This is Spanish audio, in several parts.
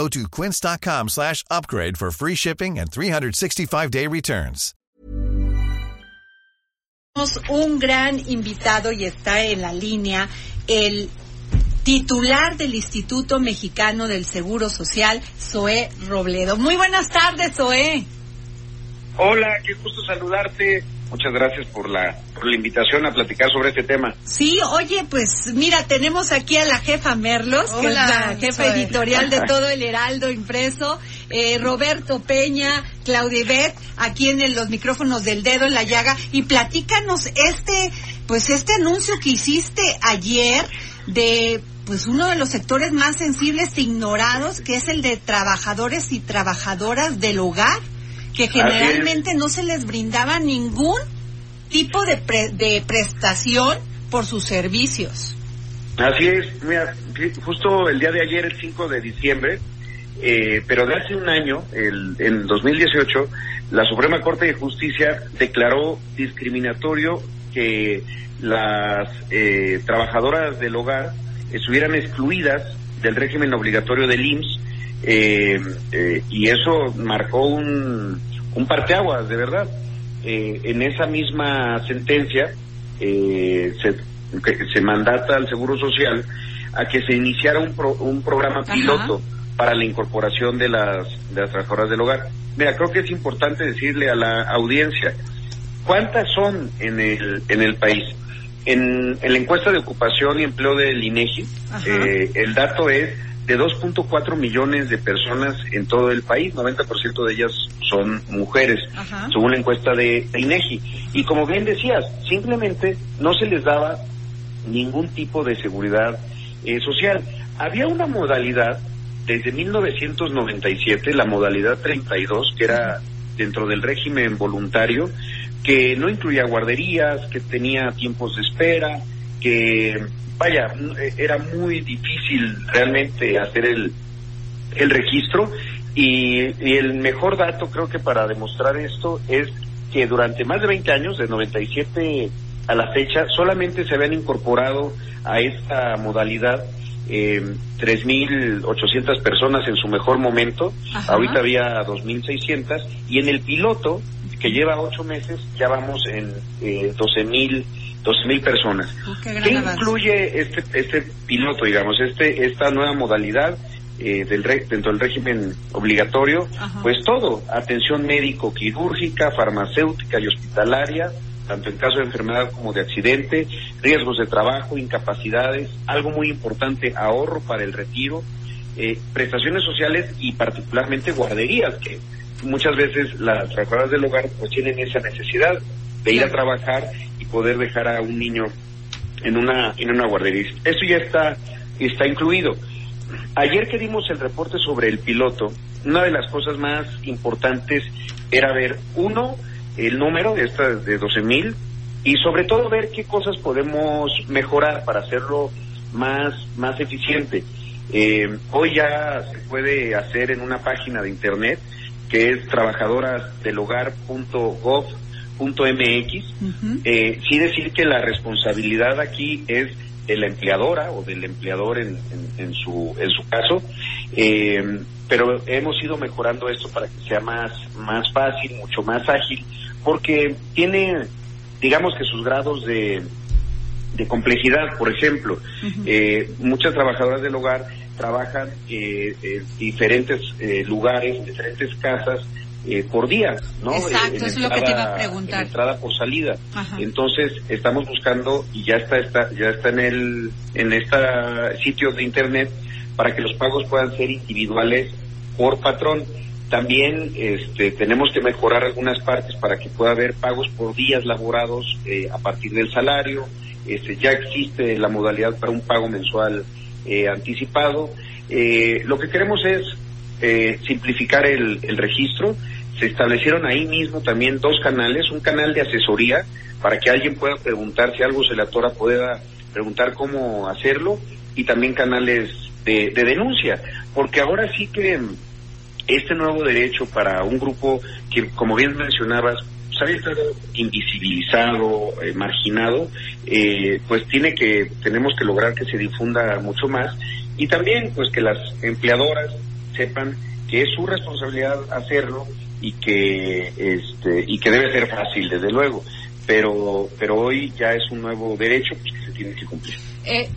Go to quince.com slash upgrade for free shipping and 365-day returns. Tenemos un gran invitado y está en la línea el titular del Instituto Mexicano del Seguro Social, Zoé Robledo. Muy buenas tardes, Zoé. Hola, qué gusto saludarte. Muchas gracias por la, por la invitación a platicar sobre este tema. Sí, oye, pues mira, tenemos aquí a la jefa Merlos, que es la jefa editorial de todo el Heraldo impreso, eh, Roberto Peña, Claudia Ivette, aquí en el- los micrófonos del dedo en la llaga, y platícanos este, pues este anuncio que hiciste ayer de pues uno de los sectores más sensibles e ignorados, que es el de trabajadores y trabajadoras del hogar, que generalmente no se les brindaba ningún tipo de, pre- de prestación por sus servicios. Así es, mira, justo el día de ayer, el 5 de diciembre, eh, pero de hace un año, el, en 2018, la Suprema Corte de Justicia declaró discriminatorio que las eh, trabajadoras del hogar estuvieran excluidas del régimen obligatorio del IMSS eh, eh, y eso marcó un, un parteaguas, de verdad. Eh, en esa misma sentencia eh, se, se mandata al Seguro Social a que se iniciara un, pro- un programa Ajá. piloto para la incorporación de las, de las trabajadoras del hogar. Mira, creo que es importante decirle a la audiencia cuántas son en el, en el país. En, en la encuesta de ocupación y empleo del INEGI, eh, el dato es de 2.4 millones de personas en todo el país, 90% de ellas son mujeres, Ajá. según la encuesta de, de INEGI. Y como bien decías, simplemente no se les daba ningún tipo de seguridad eh, social. Había una modalidad desde 1997, la modalidad 32, que era dentro del régimen voluntario, que no incluía guarderías, que tenía tiempos de espera, que, vaya, era muy difícil realmente hacer el, el registro. Y, y el mejor dato creo que para demostrar esto es que durante más de 20 años, de 97 a la fecha, solamente se habían incorporado a esta modalidad eh, 3.800 personas en su mejor momento, Ajá. ahorita había 2.600 y en el piloto que lleva ocho meses ya vamos en eh, 12.000 12.000 personas. Oh, qué gran ¿Qué avance. incluye este, este piloto, digamos, este, esta nueva modalidad eh, del re- dentro del régimen obligatorio? Ajá. Pues todo, atención médico-quirúrgica, farmacéutica y hospitalaria, tanto en caso de enfermedad como de accidente, riesgos de trabajo, incapacidades, algo muy importante, ahorro para el retiro, eh, prestaciones sociales y particularmente guarderías, que muchas veces las trabajadoras del hogar pues tienen esa necesidad de ir a trabajar y poder dejar a un niño en una en una guardería. Esto ya está está incluido. Ayer que dimos el reporte sobre el piloto, una de las cosas más importantes era ver uno el número de estas de 12 mil y sobre todo ver qué cosas podemos mejorar para hacerlo más más eficiente. Eh, hoy ya se puede hacer en una página de internet que es trabajadorasdelhogar.gov.mx Ujú. eh, sí decir que la responsabilidad aquí es de la empleadora o del empleador en, en- en su en su caso. Eh, pero hemos ido mejorando esto para que sea más más fácil mucho más ágil porque tiene digamos que sus grados de de complejidad. Por ejemplo eh, muchas trabajadoras del hogar trabajan eh, en diferentes eh, lugares en diferentes casas eh, por día, ¿no? Exacto, en eso es lo que te iba a entrada- preguntar. en entrada por salida. Ajá. Entonces estamos buscando y ya está, está ya está en el en esta sitio de internet para que los pagos puedan ser individuales por patrón. También este, tenemos que mejorar algunas partes para que pueda haber pagos por días laborados eh, a partir del salario. Este, ya existe la modalidad para un pago mensual eh, anticipado. Eh, lo que queremos es eh, simplificar el, el registro. se establecieron ahí mismo también dos canales, un canal de asesoría para que alguien pueda preguntar si algo se le atora, pueda preguntar cómo hacerlo y también canales de, denuncia, porque ahora sí que este nuevo derecho para un grupo que, como bien mencionabas, pues, había estado invisibilizado, eh, marginado, eh, pues tiene que, tenemos que lograr que se difunda mucho más. Y también pues que las empleadoras sepan que es su responsabilidad hacerlo y que este y que debe ser fácil desde luego pero pero hoy ya es un nuevo derecho pues, que se tiene que cumplir eh,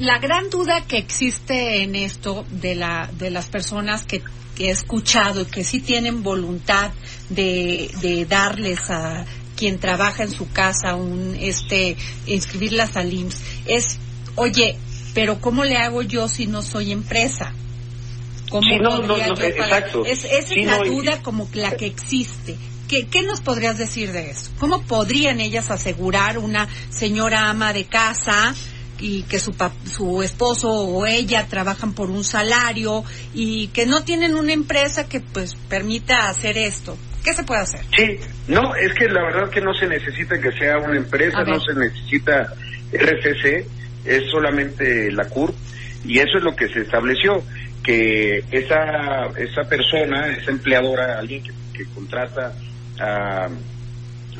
la gran duda que existe en esto de la de las personas que, que he escuchado y que sí tienen voluntad de, de darles a quien trabaja en su casa un este inscribirlas al IMSS es oye pero cómo le hago yo si no soy empresa ¿Cómo exacto. Es, esa es la duda como la que existe. ¿Qué, ¿Qué, nos podrías decir de eso? ¿Cómo podrían ellas asegurar una señora ama de casa y que su, su esposo o ella trabajan por un salario y que no tienen una empresa que pues permita hacer esto? ¿Qué se puede hacer? Sí, no, es que la verdad que no se necesita que sea una empresa, no se necesita RFC, es solamente la CURP y eso es lo que se estableció que esa, esa persona, esa empleadora, alguien que, contrata a,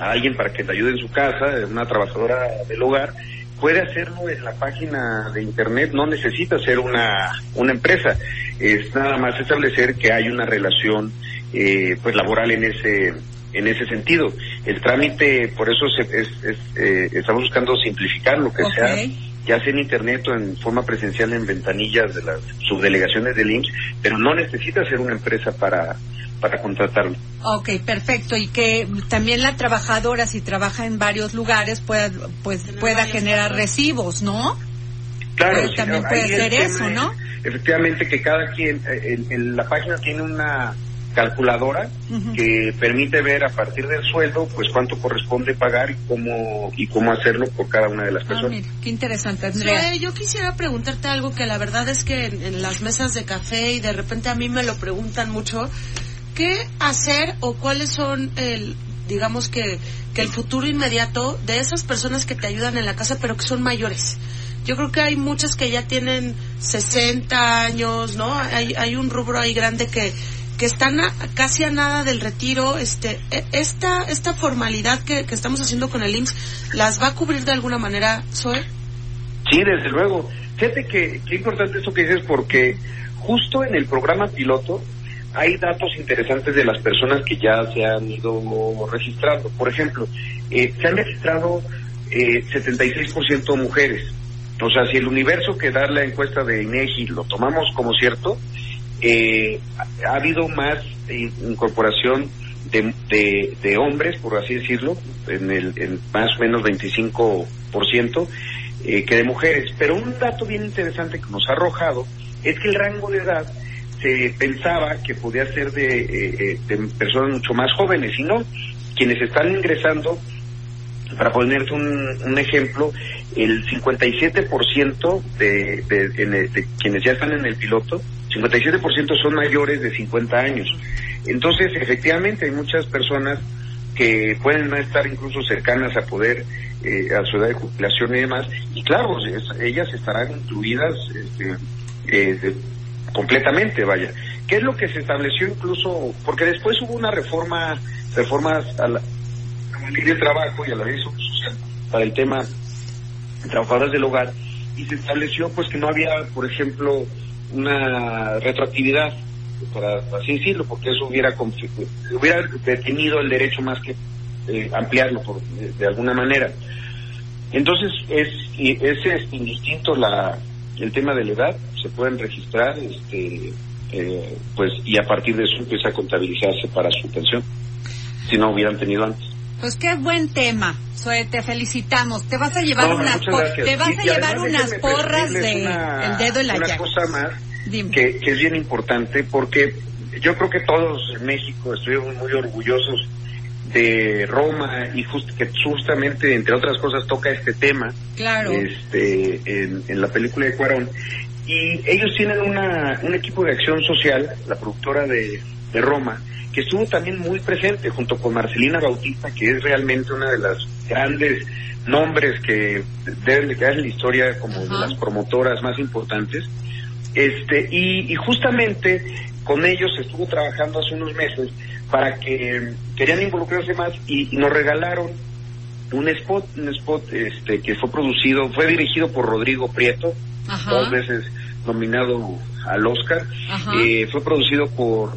alguien para que te ayude en su casa, una trabajadora del hogar, puede hacerlo en la página de internet, no necesita ser una, una empresa, es nada más establecer que hay una relación eh, pues laboral en ese en ese sentido. El trámite, por eso es, eh, estamos buscando simplificar lo que sea ya sea en internet o en forma presencial en ventanillas de las subdelegaciones del IMSS, pero no necesita ser una empresa para para contratarlo. Ok, perfecto. Y que también la trabajadora, si trabaja en varios lugares, pueda, pues, pueda generar recibos, ¿no? Claro, pues también puede ser eso, ¿no? Efectivamente, que cada quien, eh, en la página tiene una calculadora que permite ver a partir del sueldo pues cuánto corresponde pagar y cómo y cómo hacerlo por cada una de las ah, personas. qué interesante, Andrea. yo quisiera preguntarte algo que la verdad es que en, las mesas de café y de repente a mí me lo preguntan mucho, ¿qué hacer o cuáles son el digamos que que el futuro inmediato de esas personas que te ayudan en la casa pero que son mayores? Yo creo que hay muchas que ya tienen 60 años, ¿no? Hay, hay un rubro ahí grande que, que están casi a nada del retiro, este, e, esta, esta formalidad que, que, estamos haciendo con el IMSS, ¿las va a cubrir de alguna manera, Zoe? Sí, desde luego. Fíjate que qué importante esto que dices porque justo en el programa piloto hay datos interesantes de las personas que ya se han ido registrando. Por ejemplo, eh, se han registrado eh, 76% mujeres. O sea, si el universo que da la encuesta de INEGI lo tomamos como cierto, eh, ha habido más incorporación de, de, hombres, por así decirlo, en, el, en más o menos 25%, eh, que de mujeres. Pero un dato bien interesante que nos ha arrojado es que el rango de edad se pensaba que podía ser de, eh, eh, de personas mucho más jóvenes, y no, quienes están ingresando, para ponerte un, un ejemplo, el 57% de, de, de quienes ya están en el piloto 57% son mayores de 50 años. Entonces, efectivamente, hay muchas personas que pueden no estar incluso cercanas a poder, eh, a su edad de jubilación y demás, y claro, ellas estarán incluidas este, eh, completamente, vaya. ¿Qué es lo que se estableció incluso? Porque después hubo una reforma, reformas a la, ley de trabajo y a la ley social para el tema de trabajadoras del hogar, y se estableció pues que no había, por ejemplo, una retroactividad, para así decirlo, porque eso hubiera, hubiera detenido el derecho más que eh, ampliarlo por, de, alguna manera. Entonces, es, es, indistinto la, el tema de la edad, se pueden registrar, este, eh, pues, y a partir de eso empieza a contabilizarse para su pensión, si no hubieran tenido antes. Pues qué buen tema. te felicitamos. Te vas a llevar unas, te vas a llevar unas porras de el dedo en la Una cosa más que, es bien importante porque yo creo que todos en México estuvimos muy orgullosos de Roma y que justamente entre otras cosas toca este tema claro. este en, la película de Cuarón y ellos tienen una, un equipo de acción social la productora de, de Roma, que estuvo también muy presente junto con Marcelina Bautista, que es realmente una de las grandes nombres que deben de quedar en la historia como de las promotoras más importantes. Este, y, y justamente con ellos estuvo trabajando hace unos meses para que querían involucrarse más y, y nos regalaron un spot, un spot este que fue producido, fue dirigido por Rodrigo Prieto, Ajá. dos veces nominado al Oscar, eh, fue producido por